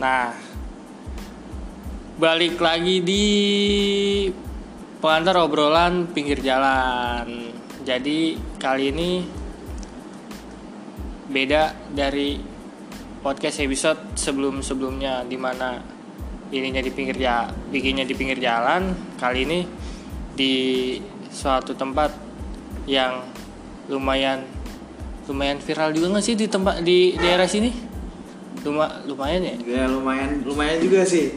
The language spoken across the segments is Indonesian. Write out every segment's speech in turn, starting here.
Nah, balik lagi di pengantar obrolan pinggir jalan. Jadi kali ini beda dari podcast episode sebelum-sebelumnya di mana ininya di pinggir ya bikinnya di pinggir jalan kali ini di suatu tempat yang lumayan lumayan viral juga nggak sih di tempat di daerah sini Luma, lumayan ya Ya lumayan lumayan juga sih.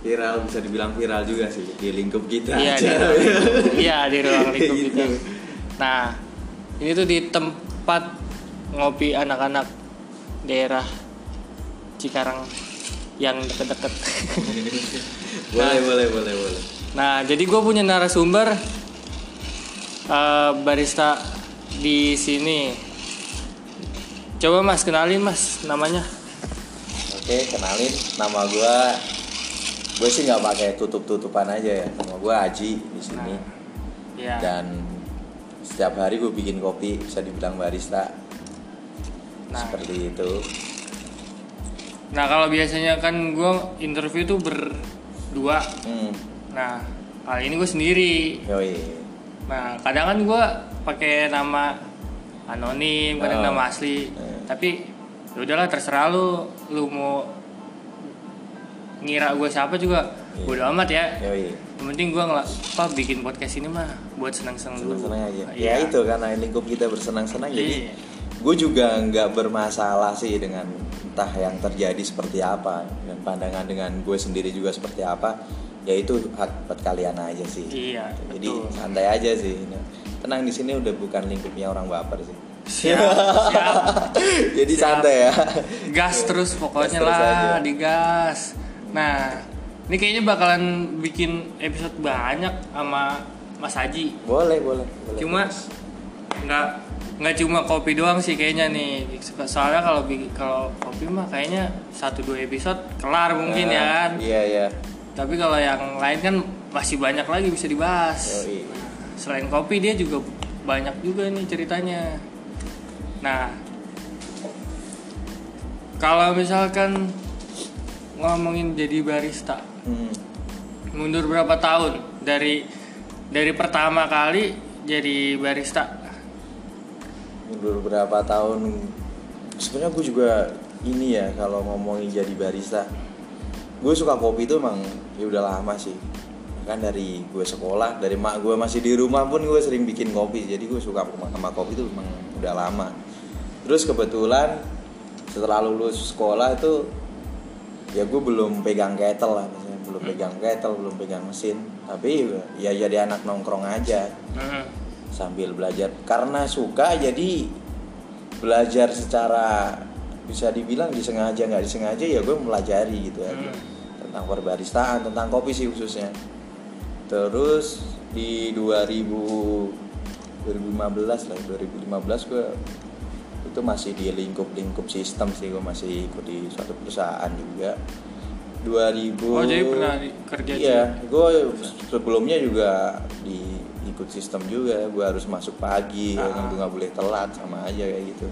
Viral bisa dibilang viral juga sih di lingkup kita. iya di aja. ruang lingkup iya di ruang lingkup Gitu. kita nah ini tuh di tempat ngopi anak-anak daerah Cikarang yang deket-deket boleh boleh boleh boleh. Nah, jadi gue punya narasumber eh, barista di sini. Coba mas kenalin mas namanya. Oke kenalin nama gue. Gue sih nggak pakai tutup tutupan aja ya. Nama gue Aji di sini. Ya. Dan setiap hari gue bikin kopi bisa dibilang barista. Nah, Seperti itu. nah kalau biasanya kan gue interview tuh berdua. Hmm. Nah, kali ini gue sendiri. Yoi. Nah, kadang kan gue pakai nama anonim, kadang Oh. nama asli. Eh. Tapi ya udahlah terserah lu, lu mau ngira gue siapa juga Iya. bodo amat ya. Yoi. Yang penting gue ngelak apa bikin podcast ini mah buat senang-senang dulu. Senang-senang aja. Iya. Ya itu karena lingkup kita bersenang-senang jadi Iya. gue juga nggak bermasalah sih dengan entah yang terjadi seperti apa dan pandangan dengan gue sendiri juga seperti apa ya itu hak buat kalian aja sih Iya, jadi betul. santai aja sih tenang di sini udah bukan lingkupnya orang baper sih Siap, siap. jadi Siap. santai ya Gas terus pokoknya Gas terus lah, aja. digas. Nah, ini kayaknya bakalan bikin episode banyak sama Mas Haji. boleh boleh boleh Cuma nggak nggak cuma kopi doang sih kayaknya nih. Soalnya kalau kalau kopi mah kayaknya satu dua episode kelar mungkin Nah, ya kan. iya iya Tapi kalau yang lain kan masih banyak lagi bisa dibahas. Yoi. Selain kopi dia juga banyak juga nih ceritanya. Nah, kalau misalkan ngomongin jadi barista, Hmm. mundur berapa tahun dari dari pertama kali jadi barista? mundur beberapa tahun sebenarnya gue juga ini ya kalau ngomongin jadi barista gue suka kopi itu emang ya udah lama sih kan dari gue sekolah dari mak gue masih di rumah pun gue sering bikin kopi jadi gue suka sama kopi itu emang udah lama terus kebetulan setelah lulus sekolah itu ya gue belum pegang kettle lah misalnya belum pegang kettle belum pegang mesin. Tapi ya jadi anak nongkrong aja. Hmm. sambil belajar. Karena suka jadi belajar secara bisa dibilang disengaja nggak disengaja ya gue melajari gitu Hmm. tentang perbaristaan tentang kopi sih khususnya. Terus di 2000 2015 lah 2015 gue itu masih di lingkup-lingkup sistem sih gue masih ikut di suatu perusahaan juga. 2000 Oh, jadi pernah kerja iya gue sebelumnya juga di ikut sistem juga. Gue harus masuk pagi ya kan Ah. gue nggak boleh telat sama aja kayak gitu.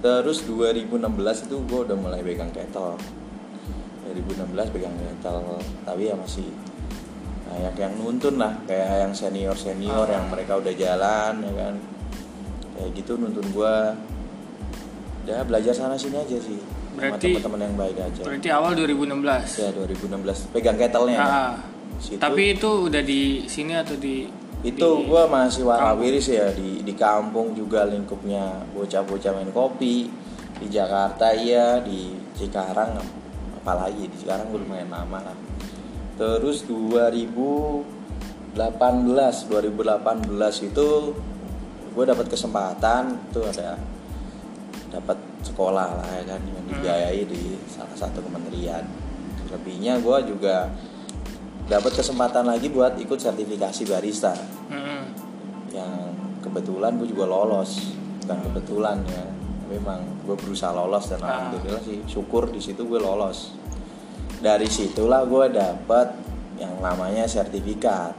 Terus 2016 itu gue udah mulai pegang kettle 2016 pegang kettle tapi ya masih kayak yang nuntun lah. Kayak yang senior senior Ah. yang mereka udah jalan ya kan. Kayak gitu nuntun gue ya belajar sana sini aja sih. Berarti- teman-teman yang baik aja. Berarti awal 2016. ya 2016 pegang kettlenya kan. Ah, Situ- tapi itu udah di sini atau di itu di- gue masih warawiris ya di di kampung juga lingkupnya bocah-bocah main kopi. Di Jakarta iya. Di Cikarang apalagi. Di Cikarang gue lumayan lama lah. Terus 2018 2018 itu gue dapat kesempatan tuh ada dapat sekolah lah ya kan yang dibiayai di salah satu kementerian. Lebihnya gue juga dapat kesempatan lagi buat ikut sertifikasi barista. Mm-mm. yang kebetulan gue juga lolos bukan kebetulan ya memang gue berusaha lolos dan Ah. alhamdulillah sih syukur di situ gue lolos. Dari situlah gue dapat yang namanya sertifikat.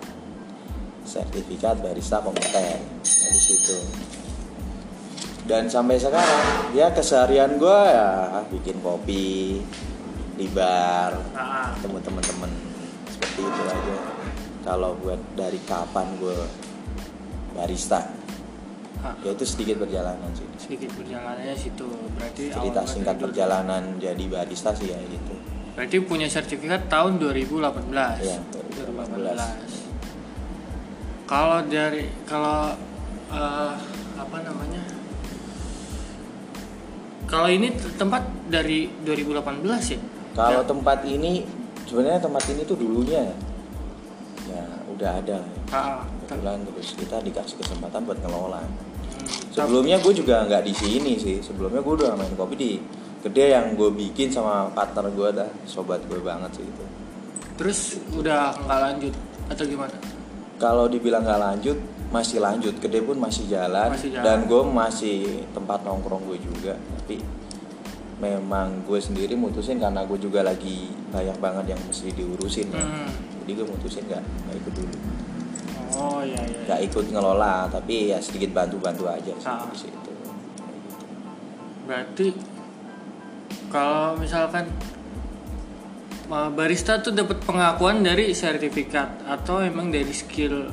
Sertifikat barista kompeten dari situ dan sampai sekarang ya keseharian gue ya bikin kopi di bar Ah, ketemu teman-teman seperti itu aja. Kalau buat dari kapan gue barista? Ah. ya itu sedikit perjalanan sih. Sedikit perjalanannya situ. Berarti cerita singkat dari dulu. perjalanan jadi barista sih ya gitu berarti punya sertifikat tahun 2018 Iya, 2018 kalau dari kalau eh, apa namanya kalau ini tempat dari 2018 ya? Kalau Ya. tempat ini sebenarnya tempat ini tuh dulunya ya. Ya udah ada. Ah, ah. kebetulan terus kita dikasih kesempatan buat ngelola. Hmm, sebelumnya gue juga nggak di sini sih. Sebelumnya gue udah main kopi di gede yang gue bikin sama partner gue dah. Sobat gue banget sih itu. Terus udah nggak lanjut atau gimana? Kalau dibilang nggak lanjut masih lanjut gede pun masih jalan, Masih jalan. dan gue masih tempat nongkrong gue juga tapi memang gue sendiri mutusin karena gue juga lagi banyak banget yang mesti diurusin ya. Hmm. jadi gue mutusin nggak nggak ikut dulu oh iya iya nggak ikut ngelola tapi ya sedikit bantu-bantu aja sih Ah. di situ berarti kalau misalkan uh, barista tuh dapat pengakuan dari sertifikat atau emang dari skill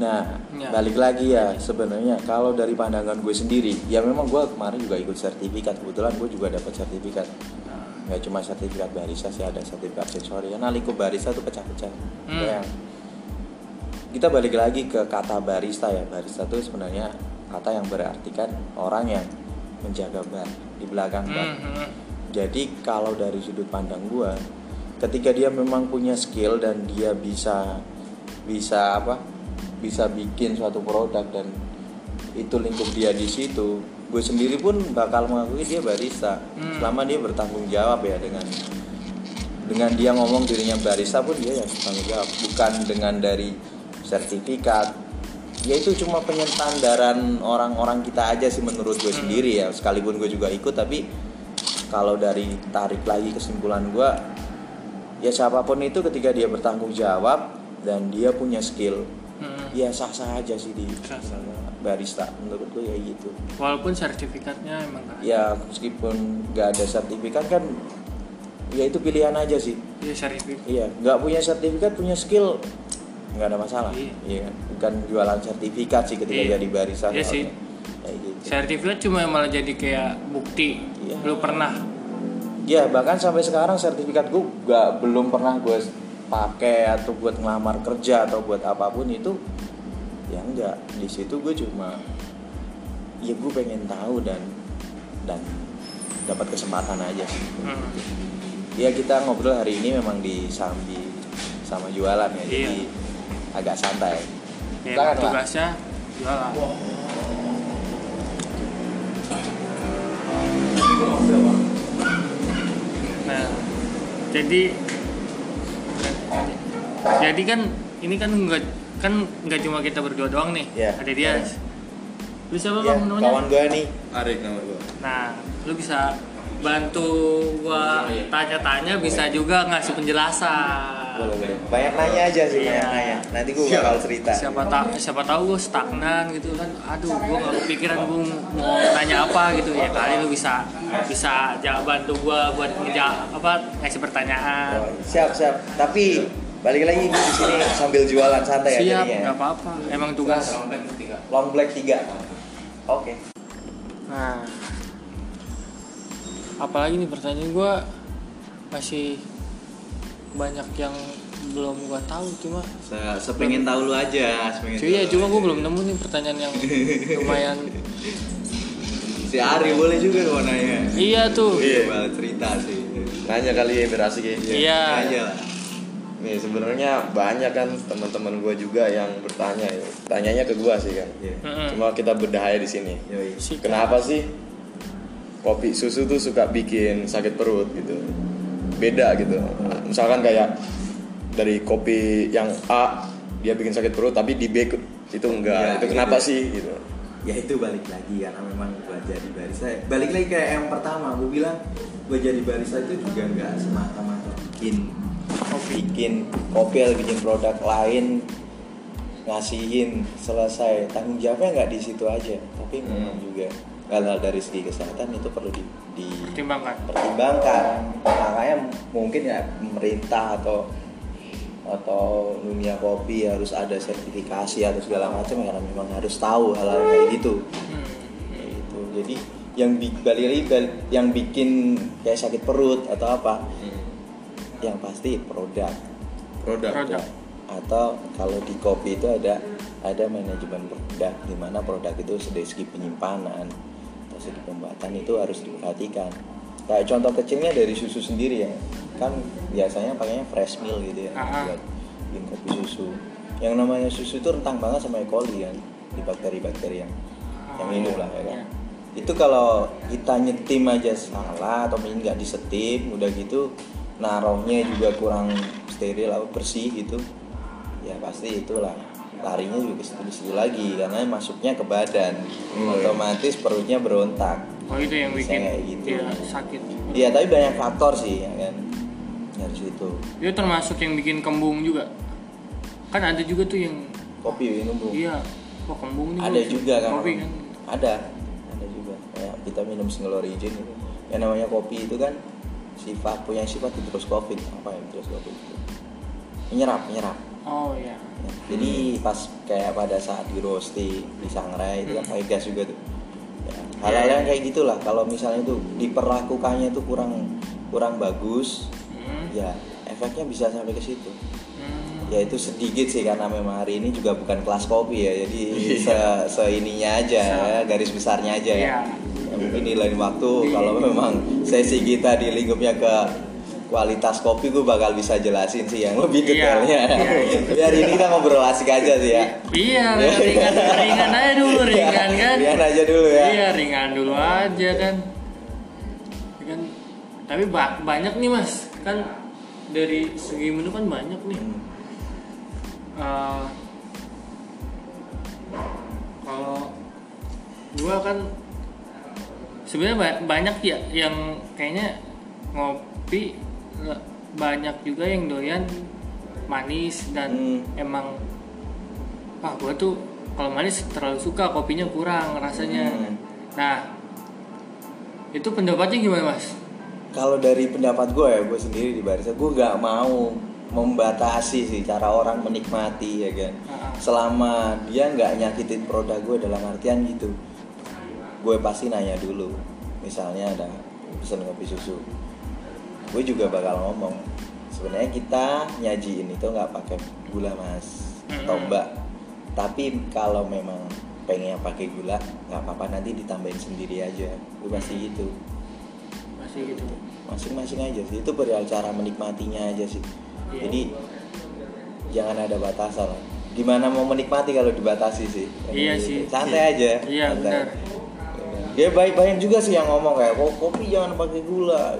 Nah, Ya. balik lagi ya sebenarnya kalau dari pandangan gue sendiri, ya memang gue kemarin juga ikut sertifikat. Kebetulan gue juga dapat sertifikat. Nah, Nggak cuma sertifikat barista sih ada sertifikat sensori. Karena lingkup barista tuh pecah-pecah. Hmm. Yang- kita balik lagi ke kata barista ya. Barista itu sebenarnya kata yang berartikan orang yang menjaga bar di belakang bar. hmm, hmm. Jadi kalau dari sudut pandang gua, ketika dia memang punya skill dan dia bisa bisa apa? Bisa bikin suatu produk dan itu lingkup dia di situ, gue sendiri pun bakal mengakui dia barista. Hmm. Selama dia bertanggung jawab ya dengan dengan dia ngomong dirinya barista pun dia yang bertanggung jawab, bukan dengan dari sertifikat. Ya itu cuma penyetandaran orang-orang kita aja sih menurut gue sendiri ya. Sekalipun gue juga ikut tapi kalau dari tarik lagi kesimpulan gue ya siapa pun itu ketika dia bertanggung jawab dan dia punya skill Hmm. Ya sah sah aja sih di Sah-sah. barista menurut gue ya gitu walaupun sertifikatnya emang kan ya meskipun nggak ada sertifikat kan ya itu pilihan aja sih iya sertifikat iya nggak punya sertifikat punya skill nggak ada masalah Iya. iya kan? bukan jualan sertifikat sih ketika Iya. jadi barista Iya sih. kayak gitu sertifikat cuma malah jadi kayak bukti Iya. lu pernah Ya bahkan sampai sekarang sertifikat gue gak belum pernah gue pakai atau buat ngelamar kerja atau buat apa pun itu ya enggak di situ gue cuma ya gue pengen tahu dan dan dapat kesempatan aja sih. Hmm. Ya kita ngobrol hari ini memang disambi sama jualan ya jadi Iya. agak santai. ya Pak. tugasnya jualan nah jadi jadi kan ini kan nggak kan nggak cuma kita berdua doang nih. Iya. ada dia. lu siapa Ya, bang? Namanya? kawan gue nih. Arik nama gue. nah lu bisa bantu gua tanya-tanya bisa juga ngasih penjelasan. Boleh boleh. Banyak nanya aja sih banyak Iya. nanya. Nanti gue Siap. bakal cerita. Siapa tahu siapa tahu gue stagnan gitu kan. Aduh gue gak kepikiran gue mau nanya apa gitu. Ya kali lu bisa bisa jawab bantu gue buat ngeja apa ngasih pertanyaan. Siap siap. Tapi balik lagi di sini sambil jualan santai ya siap jadinya nggak apa-apa emang tugas long black 3 oke nah apalagi nih pertanyaan gue masih banyak yang belum gue tahu cuma Se sepengen tahu lu aja, sepengen cuy ya cuma gue belum nemu nih pertanyaan yang lumayan Si Ari boleh juga mau nanya. iya tuh Iya, cerita sih. Nanya kali ya biar asik ya. Iya. Aja lah. Nih sebenarnya banyak kan teman-teman gue juga yang bertanya ya. Tanyanya ke gue sih kan. Iya. Mm-mm. Cuma kita berdaya di sini. Yoi. Kenapa sih kopi susu tuh suka bikin sakit perut gitu? Beda gitu. Misalkan kayak dari kopi yang A dia bikin sakit perut tapi di B itu enggak. Iya, itu kenapa sih gitu? ya itu balik lagi karena memang gue jadi barista balik lagi kayak yang pertama gue bilang gue jadi barista itu juga nggak semata-mata bikin bikin kopi atau bikin produk lain ngasihin selesai tanggung jawabnya nggak di situ aja tapi memang Hmm. juga hal-hal dari segi kesehatan itu perlu di, di- Pertimbangkan. pertimbangkan makanya mungkin ya pemerintah atau atau dunia kopi harus ada sertifikasi atau segala macam karena memang harus tahu hal-hal kayak gitu Hmm. Kayak gitu jadi yang balik yang bikin kayak sakit perut atau apa Hmm. Yang pasti produk Produk. Produk. atau kalau di kopi itu ada ada manajemen produk di mana produk itu dari segi penyimpanan atau segi pembuatan itu harus diperhatikan kayak contoh kecilnya dari susu sendiri ya kan biasanya pakainya fresh milk gitu ya Ah, ah. buat bikin kopi susu yang namanya susu itu rentang banget sama E. coli kan di bakteri-bakteri yang yang Oh, hidup iya, lah ya kan iya. itu kalau kita nyetim aja salah atau mungkin nggak disetim udah gitu naruhnya juga kurang steril atau bersih gitu ya pasti itulah larinya juga ke situ-situ lagi karena masuknya ke badan Oh, iya. otomatis perutnya berontak Oh itu yang Bisa bikin kayak gitu. dia sakit. Iya tapi banyak faktor sih ya kan dari situ Itu termasuk yang bikin kembung juga. Kan ada juga tuh yang kopi minum Bu. iya, kok kembung nih. ada gua juga kan Kopi kan. ada ada juga kayak kita minum single origin itu yang namanya kopi itu kan sifat punya sifat hidroskopik apa ya hidroskopik itu menyerap menyerap Oh iya. Ya, jadi pas kayak pada saat di roasting di sangrai itu kan pakai gas juga tuh ya, hal-hal yang kayak gitulah kalau misalnya tuh diperlakukannya tuh kurang kurang bagus Hmm. ya efeknya bisa sampai ke situ Hmm. ya itu sedikit sih karena memang hari ini juga bukan kelas kopi ya jadi se, se ininya aja ya, garis besarnya aja ya. Iya. Ya, di lain waktu kalau memang sesi kita di lingkupnya ke kualitas kopi gue bakal bisa jelasin sih yang lebih Iya, detailnya iya, iya. Tapi hari ini kita ngobrol asik aja sih ya Iya, ringan, ringan aja dulu, ringan kan? ringan aja dulu ya Iya, ringan dulu aja kan. Kan. Tapi ba- banyak nih mas, kan dari segi menu kan banyak nih. Eh, kalau gua kan sebenarnya ba- banyak ya yang kayaknya ngopi le- banyak juga yang doyan manis dan Hmm. emang ah gua tuh kalau manis terlalu suka kopinya kurang rasanya Hmm. nah itu pendapatnya gimana mas kalau dari pendapat gue ya gue sendiri di barista gue nggak mau membatasi sih cara orang menikmati ya kan Ah. selama dia nggak nyakitin produk gue dalam artian gitu gue pasti nanya dulu. Misalnya ada pesan kopi susu. Gue juga bakal ngomong sebenarnya kita nyajiin itu nggak pakai gula mas. Atau mbak tapi kalau memang pengen pakai gula nggak apa-apa nanti ditambahin sendiri aja. Gue pasti gitu. Masih gitu. Masing-masing aja sih. Itu perihal cara menikmatinya aja sih. Iya. jadi jangan ada batasan. Gimana mau menikmati kalau dibatasi sih? Iya sih. santai aja. Iya, santai. benar. Ya baik banyak juga sih yang ngomong kayak "Ko- kopi jangan pakai gula.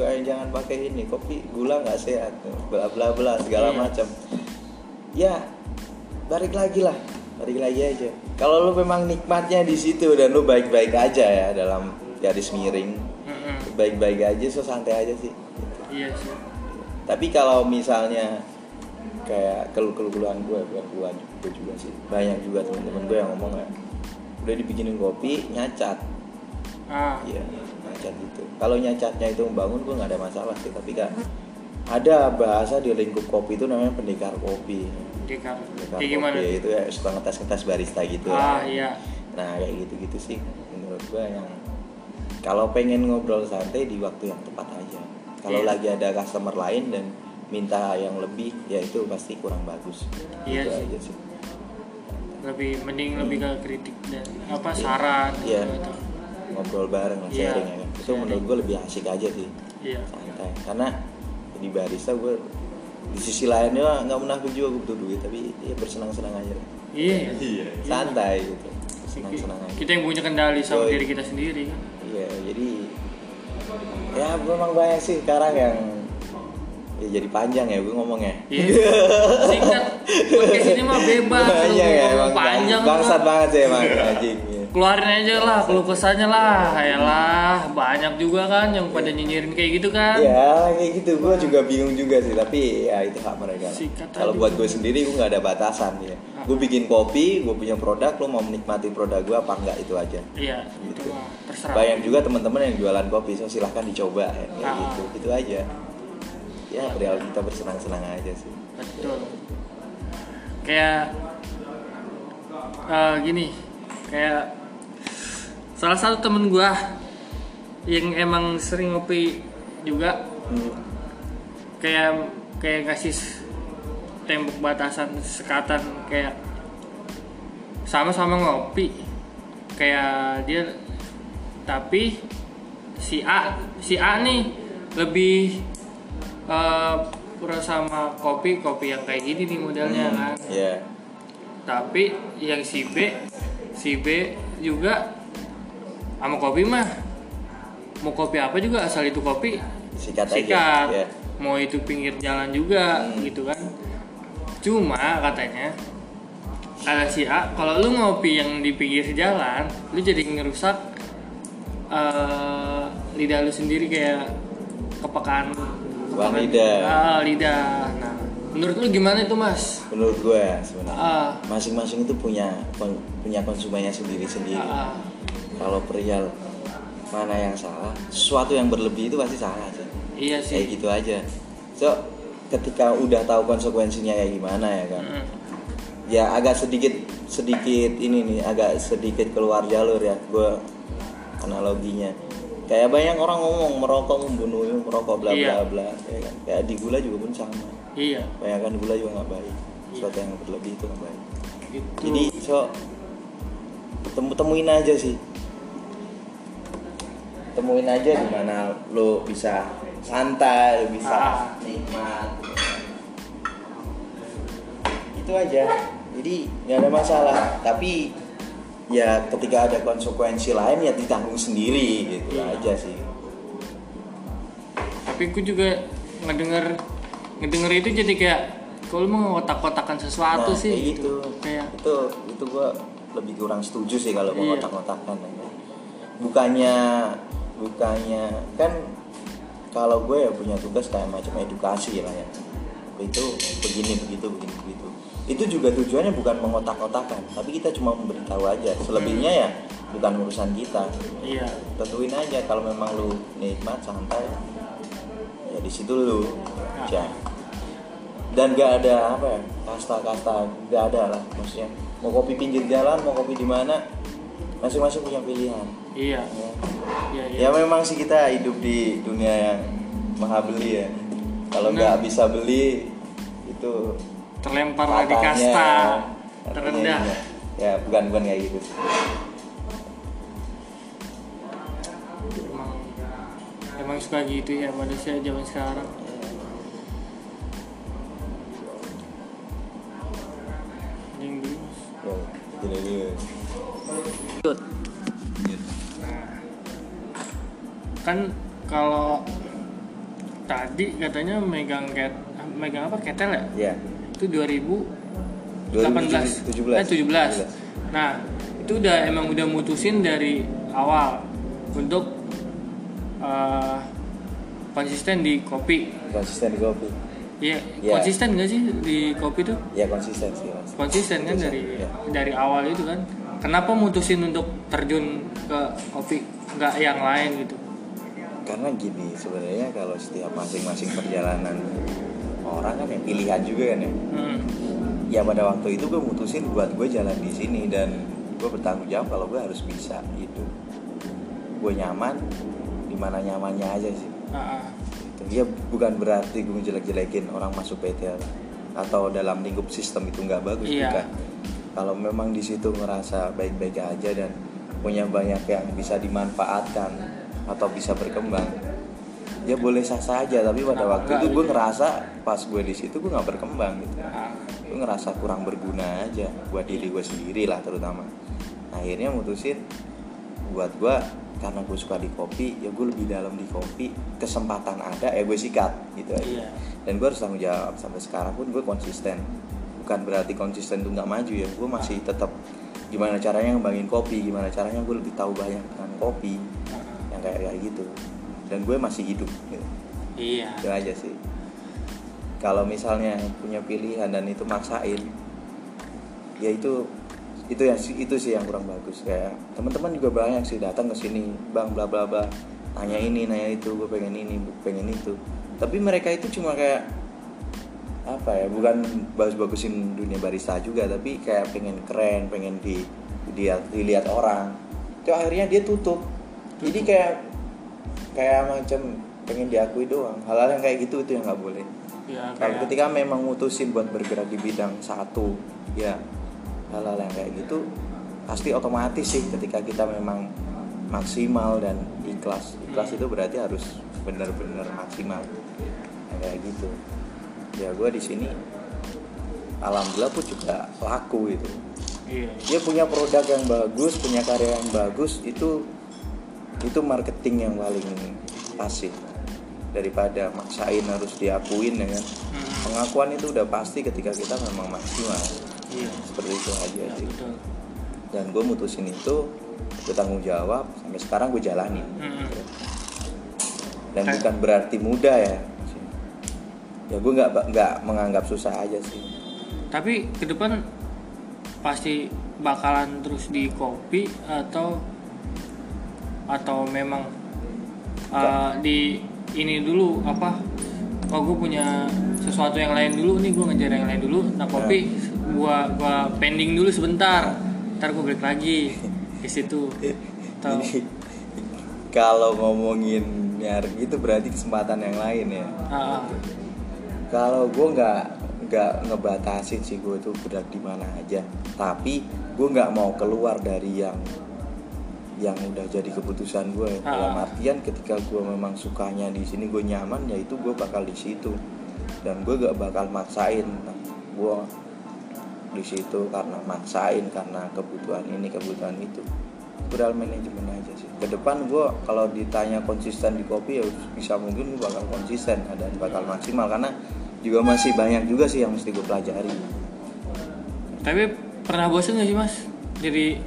Jangan pakai ini kopi gula nggak sehat. Bla bla bla segala Iya. macam. Ya balik lagi lah balik lagi aja. Kalau lu memang nikmatnya di situ dan lu baik baik aja ya dalam garis miring Mm-mm. baik-baik aja so santai aja sih. Iya sih. Tapi kalau misalnya kayak keluh-keluhan gue bukan keluhan gue juga sih. Banyak juga teman-teman gue yang ngomong ya udah dibikinin kopi nyacat ah iya nyacat gitu kalau nyacatnya itu membangun gue nggak ada masalah sih tapi kan ada bahasa di lingkup kopi itu namanya pendekar kopi Dekar. pendekar kayak gimana kopi itu ya suka ngetes-ngetes barista gitu ah lah. iya Nah kayak gitu-gitu sih menurut gua yang kalau pengen ngobrol santai di waktu yang tepat aja. Kalau Iya. lagi ada customer lain dan minta yang lebih, ya itu pasti kurang bagus. Iya Gitu sih. aja sih. Lebih mending lebih ke kritik dan apa saran Iya. gitu Ngobrol bareng lah Iya, sharing ya kan. Itu sharing. menurut gua lebih asik aja sih. iya Santai. Karena di barista gue di sisi lainnya nggak munafik juga gue butuh duit tapi ya bersenang-senang aja. iya Iya. Santai gitu. Senang-senang aja. kita yang punya kendali sama Yoi. diri kita sendiri Iya, jadi ya memang banyak sih sekarang yang ya jadi panjang ya gue ngomongnya. iya singkat podcast ini mah bebas lu Iya ya, ngomong emang panjang bangsat banget sih emang anjing. Iya. keluarin aja lah keluh kesahnya lah Yalah banyak juga kan yang pada nyinyirin kayak gitu kan ya kayak gitu gue juga bingung juga sih tapi ya itu hak mereka lah. Kalau buat gue sendiri gue nggak ada batasan ya gue bikin kopi gue punya produk lo mau menikmati produk gue apa enggak itu aja iya itu Gitu. terserah banyak juga teman-teman yang jualan kopi so silahkan dicoba ya, kayak Ah. gitu gitu aja ya perihal kita bersenang-senang aja sih. Betul. Kayak eh, gini kayak salah satu temen gua yang emang sering ngopi juga kayak kayak ngasih tembok batasan sekatan kayak sama-sama ngopi. Kayak dia tapi si A si A nih lebih pura sama kopi kopi yang kayak gini nih modelnya kan. ya tapi yang si B si B juga sama kopi mah. Mau kopi apa juga asal itu kopi? Sikat, sikat. aja ya mau itu pinggir jalan juga Hmm. gitu kan. Cuma katanya kata si A kalau lu ngopi yang di pinggir jalan lu jadi ngerusak eh, lidah lu sendiri kayak kepekaan Kepekaan- lidah. ah, lidah nah menurut lu gimana itu mas? Menurut gue ya sebenarnya. Ah, masing-masing itu punya kon- punya konsumennya sendiri-sendiri. Ah, ah. kalau perihal mana yang salah sesuatu yang berlebih itu pasti salah sih iya kayak sih gitu aja. So ketika udah tahu konsekuensinya ya gimana ya kan Mm. ya agak sedikit sedikit ini nih agak sedikit keluar jalur ya gue analoginya kayak banyak orang ngomong merokok membunuh merokok bla bla Iya. bla ya kan? kayak di gula juga pun sama. Iya. Banyak kan gula juga nggak baik sesuatu yang berlebih itu nggak baik. Gitu. Jadi so temu temuin aja sih. Temuin aja di mana lo bisa santai lo bisa Ah. nikmat. Itu aja. Jadi nggak ada masalah. Tapi ya ketika ada konsekuensi lain ya ditanggung sendiri gitu Iya. aja sih tapi aku juga ngedenger ngedenger itu jadi kayak kalau mau kotak-kotakan sesuatu Nah, sih kayak gitu kayak itu itu gua lebih kurang setuju sih kalau mau Iya. kotak-kotakan ya kan. bukannya bukannya kan kalau gue ya punya tugas kayak macam edukasi lah ya itu begini begitu begini begitu itu juga tujuannya bukan mengotak-kotakan tapi kita cuma memberitahu aja. Selebihnya ya bukan urusan kita. Iya. Tentuin aja kalau memang lu nikmat santai ya di situ lu aja. Dan gak ada apa ya kasta-kasta gak ada lah maksudnya. Mau kopi pinggir jalan mau kopi di mana masing-masing punya pilihan. Iya. Ya. iya iya. Ya memang sih kita hidup di dunia yang maha beli ya. Kalau Benar. nggak bisa beli itu terlempar di katanya- kasta katanya terendah. Iya. ya bukan bukan kayak gitu. Emang emang suka gitu ya manusia zaman sekarang. Yang ya kan kalau tadi katanya megang ket megang apa? Ketel ya? Ya itu 2018 2017 eh 17 nah itu udah emang udah mutusin dari awal untuk eh, konsisten di kopi. Konsisten di kopi. Ya Ya. konsisten gak sih di kopi tuh? Ya konsisten sih mas. Konsisten kan Konsisten, dari ya. dari awal itu kan. Kenapa mutusin untuk terjun ke kopi nggak yang lain gitu? Karena gini sebenarnya kalau setiap masing-masing perjalanan orang kan ya pilihan juga kan ya Hmm. ya pada waktu itu gue mutusin buat gue jalan di sini dan gue bertanggung jawab kalau gue harus bisa gitu gue nyaman di mana nyamannya aja sih. Gitu. ya bukan berarti gue jelek-jelekin orang masuk PT atau dalam lingkup sistem itu nggak bagus Iya. bukan kalau memang di situ ngerasa baik-baik aja dan punya banyak yang bisa dimanfaatkan atau bisa berkembang ya boleh sah saja tapi pada Nah, waktu itu gue gitu. ngerasa pas gue di situ gue nggak berkembang gitu. Ah, gue ngerasa kurang berguna aja buat diri gue sendiri lah terutama. Akhirnya mutusin buat gue karena gue suka di kopi ya gue lebih dalam di kopi kesempatan ada ya gue sikat gitu aja. Iya. dan gue harus tanggung jawab sampai sekarang pun gue konsisten. Bukan berarti konsisten tuh nggak maju ya gue masih tetap gimana caranya ngembangin kopi gimana caranya gue lebih tahu banyak tentang kopi yang kayak kayak gitu dan gue masih hidup gitu. iya. Itu aja sih. Kalau misalnya punya pilihan dan itu maksain ya itu itu ya itu sih yang kurang bagus. Kayak teman-teman juga banyak sih datang ke sini bang bla bla bla nanya ini nanya itu gue pengen ini gue pengen itu. Tapi mereka itu cuma kayak apa ya bukan bagus-bagusin dunia barista juga tapi kayak pengen keren pengen di dia dilihat orang. Itu akhirnya dia tutup. Jadi kayak kayak macam pengen diakui doang. Hal-hal yang kayak gitu itu yang nggak boleh. Ya kalau kayak ketika memang mutusin buat bergerak di bidang satu ya hal-hal yang kayak gitu pasti otomatis sih ketika kita memang maksimal dan ikhlas. Ikhlas itu berarti harus benar-benar maksimal. Kayak gitu. Ya gue di sini alhamdulillah pun juga laku gitu. Iya. Dia punya produk yang bagus punya karya yang bagus itu itu marketing yang paling pasti daripada maksain harus diakuin ya kan? Hmm, pengakuan itu udah pasti ketika kita memang maksimal. Iya. Seperti itu aja ya, sih. betul. Dan gue mutusin itu gue tanggung jawab sampai sekarang gue jalani Mm-mm. dan bukan berarti mudah ya. Ya gue nggak nggak menganggap susah aja sih. Tapi ke depan pasti bakalan terus di kopi atau atau memang uh, di ini dulu apa oh gue punya sesuatu yang lain dulu nih gue ngejar yang lain dulu. Nah kopi gua gua pending dulu sebentar. Ntar gue balik lagi ke situ. Atau kalau ngomongin nyari itu berarti kesempatan yang lain ya? Ah. kalau gue nggak nggak ngebatasin sih gue tuh berat di mana aja. Tapi gue nggak mau keluar dari yang yang udah jadi keputusan gue Ah. dalam artian ketika gue memang sukanya di sini gue nyaman ya itu gue bakal di situ. Dan gue gak bakal maksain. Gue di situ karena maksain karena kebutuhan ini kebutuhan itu. Padahal manajemen aja sih. Ke depan gue kalau ditanya konsisten di kopi ya bisa mungkin gue bakal konsisten dan bakal maksimal. Karena juga masih banyak juga sih yang mesti gue pelajari. Tapi pernah bosan gak sih mas? Jadi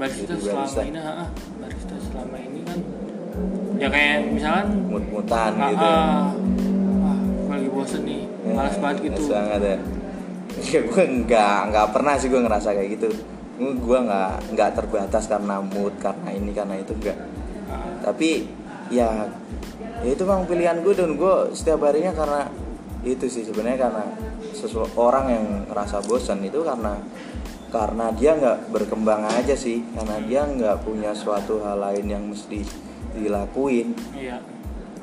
barista selama barista. ini ah, barista selama ini kan ya kayak misalkan mut-mutan ah, gitu. ah, ah, gue lagi bosen nih Ya, malas banget gitu. banget ya. Ya gue nggak nggak pernah sih gue ngerasa kayak gitu. Gue nggak nggak terbatas karena mood karena ini karena itu enggak Ah, tapi ya ya itu memang pilihan gue dan gue setiap harinya karena itu sih sebenarnya karena sesuatu orang yang ngerasa bosan itu karena karena dia nggak berkembang aja sih karena dia nggak punya suatu hal lain yang mesti dilakuin. Iya.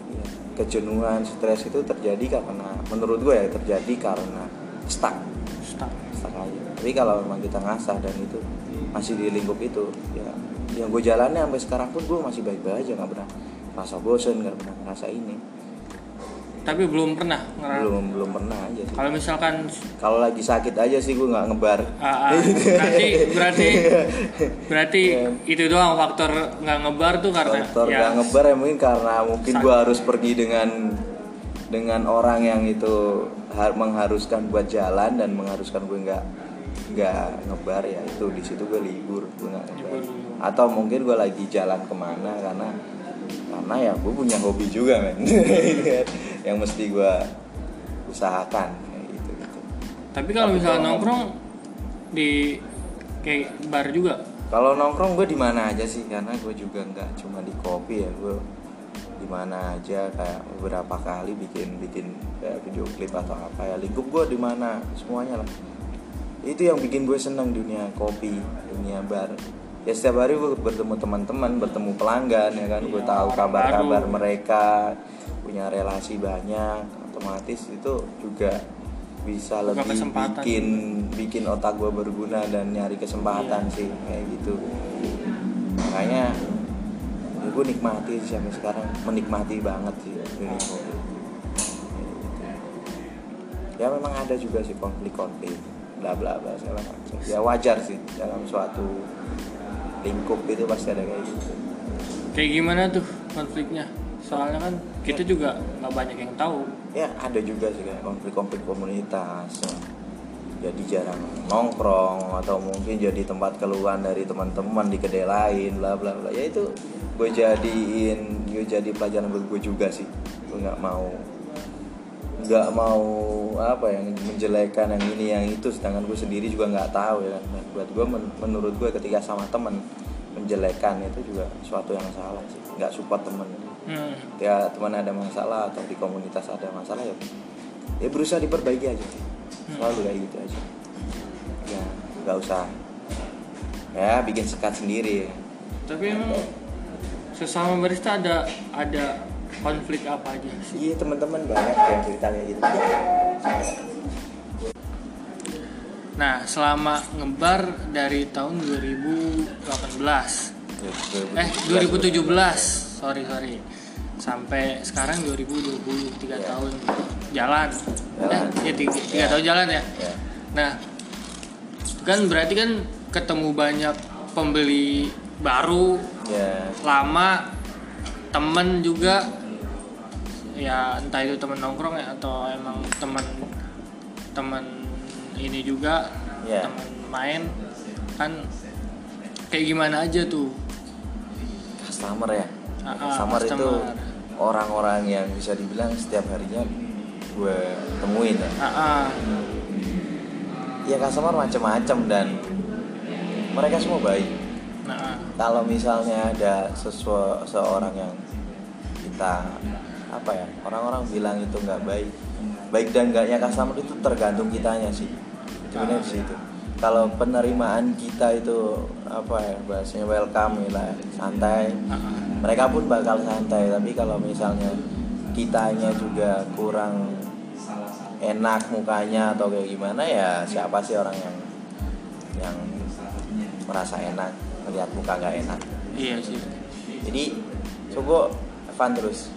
Ya, kejenuhan stres itu terjadi karena menurut gue ya terjadi karena stuck. Stuck. Stuck aja. Tapi kalau memang kita ngasah dan itu masih di lingkup itu ya yang gue jalani sampai sekarang pun gue masih baik-baik aja nggak pernah rasa bosen nggak pernah ngerasa ini tapi belum pernah ngerasa belum belum pernah aja sih. Kalau misalkan kalau lagi sakit aja sih gue nggak ngebar. Ah, ah, berarti berarti berarti Iya. itu doang faktor nggak ngebar tuh karena Faktor ya nggak ngebar ya mungkin karena mungkin gue harus pergi dengan dengan orang yang itu har- mengharuskan buat jalan dan mengharuskan gue nggak nggak ngebar ya. Itu di situ gue libur gue nggak ngebar. Atau mungkin gue lagi jalan ke mana karena karena ya gue punya hobi juga men. Yang mesti gue usahakan kayak gitu gitu. Tapi kalau misalnya nongkrong di kayak bar juga? Kalau nongkrong gue di mana aja sih karena gue juga nggak cuma di kopi ya gue di mana aja kayak beberapa kali bikin bikin kayak video klip atau apa ya lingkup gue di mana semuanya lah. Itu yang bikin gue senang dunia kopi dunia bar ya setiap hari gue bertemu teman-teman bertemu pelanggan ya kan? Gue Iya, tahu kabar-kabar mereka punya relasi banyak otomatis itu juga bisa Buka lebih kesempatan. bikin bikin otak gue berguna dan nyari kesempatan Iya. sih kayak gitu. Makanya ya gue nikmati sih sampai sekarang. Menikmati banget sih dunia kopi ya memang ada juga sih konflik-konflik bla bla bla segala macam. Ya wajar sih dalam suatu lingkup itu pasti ada kayak gitu. Kayak gimana tuh konfliknya? Soalnya kan kita juga nggak banyak yang tahu. Ya ada juga sih kayak konflik-konflik komunitas jadi jarang nongkrong atau mungkin jadi tempat keluhan dari teman-teman di kedai lain bla bla bla. Ya itu gue jadiin gue jadi pelajaran buat gue juga sih. Gue nggak mau nggak mau apa yang menjelekan yang ini yang itu. Sedangkan gue sendiri juga nggak tahu ya. Kan Dan buat gue men- menurut gue ketika sama temen menjelekan itu juga suatu yang salah sih. Nggak support temen. Hmm. ya teman ada masalah atau di komunitas ada masalah ya ya berusaha diperbaiki aja. Sih selalu kayak gitu aja. Ya nggak usah ya bikin sekat sendiri. Tapi emang sesama barista ada ada konflik apa aja sih? Iya teman-teman banyak yang cerita kayak gitu. Nah selama ngebar dari tahun 2018 Ya, eh 2017 sorry sorry. Sampai sekarang 2020 tiga Ya. tahun. Jalan. Jalan. eh ya tiga, tiga Ya. tahun jalan ya? Ya nah kan berarti kan ketemu banyak pembeli baru ya lama temen juga ya entah itu temen nongkrong ya atau emang temen temen ini juga Ya. temen main kan kayak gimana aja tuh customer ya Ah, ah, customer, itu customer. orang-orang yang bisa dibilang setiap harinya gue temuin ya ah, ah. ya customer macam-macam dan mereka semua baik nah ah. kalau misalnya ada sesuatu seorang yang kita apa ya orang-orang bilang itu nggak baik. Baik dan enggaknya customer itu tergantung kitanya sih. Itu benar di situ kalau penerimaan kita itu apa ya bahasanya welcome ya lah, santai. Ah, ah. mereka pun bakal santai tapi kalau misalnya kitanya juga kurang enak mukanya atau kayak gimana ya siapa sih orang yang yang merasa enak melihat muka nggak enak? Iya sih. Jadi coba fun terus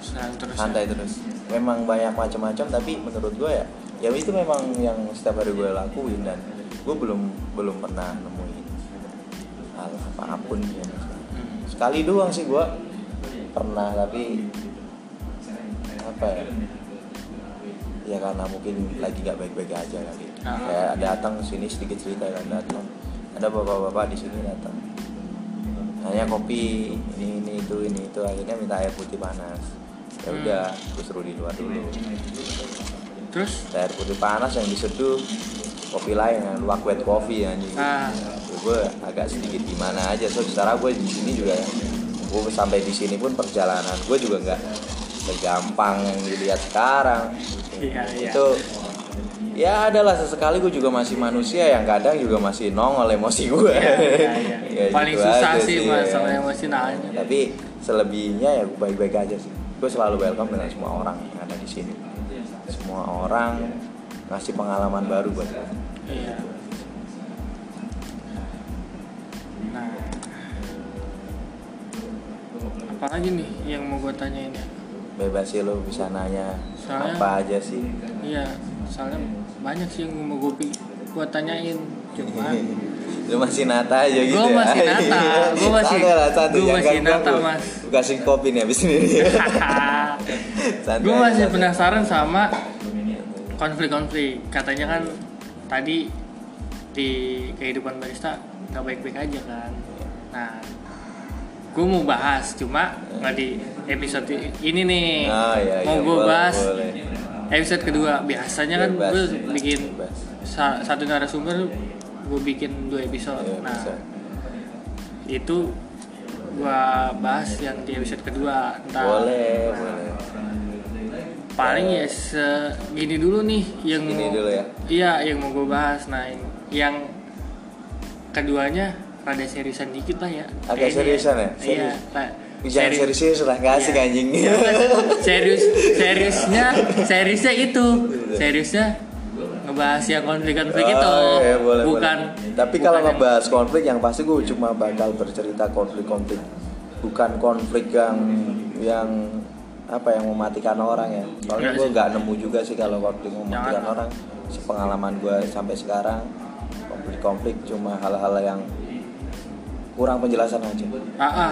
Senang terus ya. santai terus memang banyak macam-macam tapi menurut gue ya ya itu memang yang setiap hari gue lakuin dan gue belum belum pernah nemuin hal apa pun ya. Hmm. sekali doang sih gue pernah tapi apa ya ya karena mungkin lagi nggak baik-baik aja kali Ah. kayak datang sini sedikit cerita kan datang ada bapak-bapak di sini datang hanya kopi ini ini itu ini itu akhirnya minta air putih panas ya Hmm. udah gue suruh di luar dulu terus air putih panas yang diseduh kopi lain yang luak wet coffee anjing Ah. gue agak sedikit gimana aja so secara gue di sini juga gue sampai di sini pun perjalanan gue juga nggak segampang yang dilihat sekarang iya itu ya adalah sesekali gue juga masih manusia yang kadang juga masih nongol emosi gue Iya, iya, iya. Ya, paling gitu susah sih ya. masalah emosionalnya tapi selebihnya ya gue baik-baik aja sih gue selalu welcome dengan semua orang yang ada di sini semua orang ngasih pengalaman baru buat gue Iya. Nah, apalagi nih yang mau gue tanyain ya? bebas sih lo bisa nanya Soalnya- apa aja sih Iya, soalnya banyak sih yang mau gue gue tanyain, cuma lu masih nata aja gitu Gua ya masih nata, gua masih- Jangan masih nata, aku. Mas. Gua kasih kopi nih abis ini gue masih santai. penasaran sama konflik-konflik. Katanya kan tadi di kehidupan barista nggak baik-baik aja kan. Nah, gue mau bahas, cuma nggak di episode ini nih. Ah, iya, mau iya, gue boleh, bahas boleh. episode kedua. Biasanya kan gue bikin bebas. sa- satu narasumber gue bikin dua episode. Iya, nah, bisa. itu gua bahas yang di episode kedua entar boleh boleh paling ya segini dulu nih yang Segini mau- dulu ya? iya yang mau gue bahas nah yang, keduanya rada seriusan dikit lah ya Agak Kayaknya seriusan ya? iya Serius? Pak. jangan Seri- serius-serius lah nggak asik Iya. anjing Ya, serius seriusnya seriusnya itu seriusnya ngebahas yang konflik-konflik itu Oh, iya, boleh, bukan boleh. Tapi kalau bukan yang- ngebahas konflik yang pasti gue cuma bakal bercerita konflik-konflik bukan konflik yang yang apa yang mematikan orang ya. Soalnya gue nggak nemu juga sih kalau konflik mematikan Jangan. orang. Sepengalaman gue sampai sekarang konflik-konflik cuma hal-hal yang kurang penjelasan aja. Ah, ah.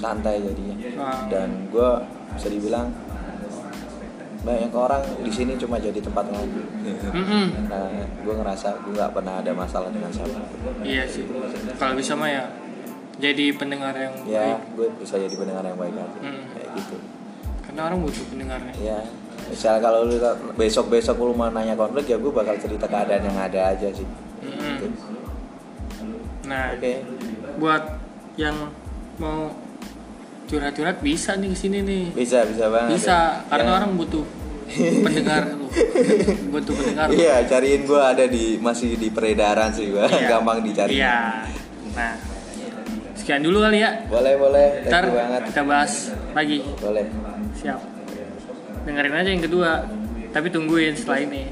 Santai jadinya. Ah. Dan gue bisa dibilang banyak orang di sini cuma jadi tempat ngopi Mm-mm. nah gue ngerasa gue nggak pernah ada masalah dengan siapa Iya sih. Kalau bisa mah ya jadi pendengar yang ya baik. gue bisa jadi pendengar yang baik aja Hmm. kayak gitu Karena orang butuh pendengarnya. ya misalnya kalau lu besok besok lu mau nanya konflik ya gue bakal cerita keadaan yang ada aja sih Mm-mm. Gitu. Nah, oke buat yang mau curhat-curhat bisa nih ke sini nih. bisa bisa banget Bisa, ya. karena Ya. orang butuh pendengar lu. butuh pendengar. lu. iya cariin gue ada di masih di peredaran sih gue Iya. gampang dicari Iya. Nah, sekian dulu kali ya. boleh boleh Ntar banget kita bahas lagi. boleh Siap. Dengerin aja yang kedua. Tapi tungguin setelah ini.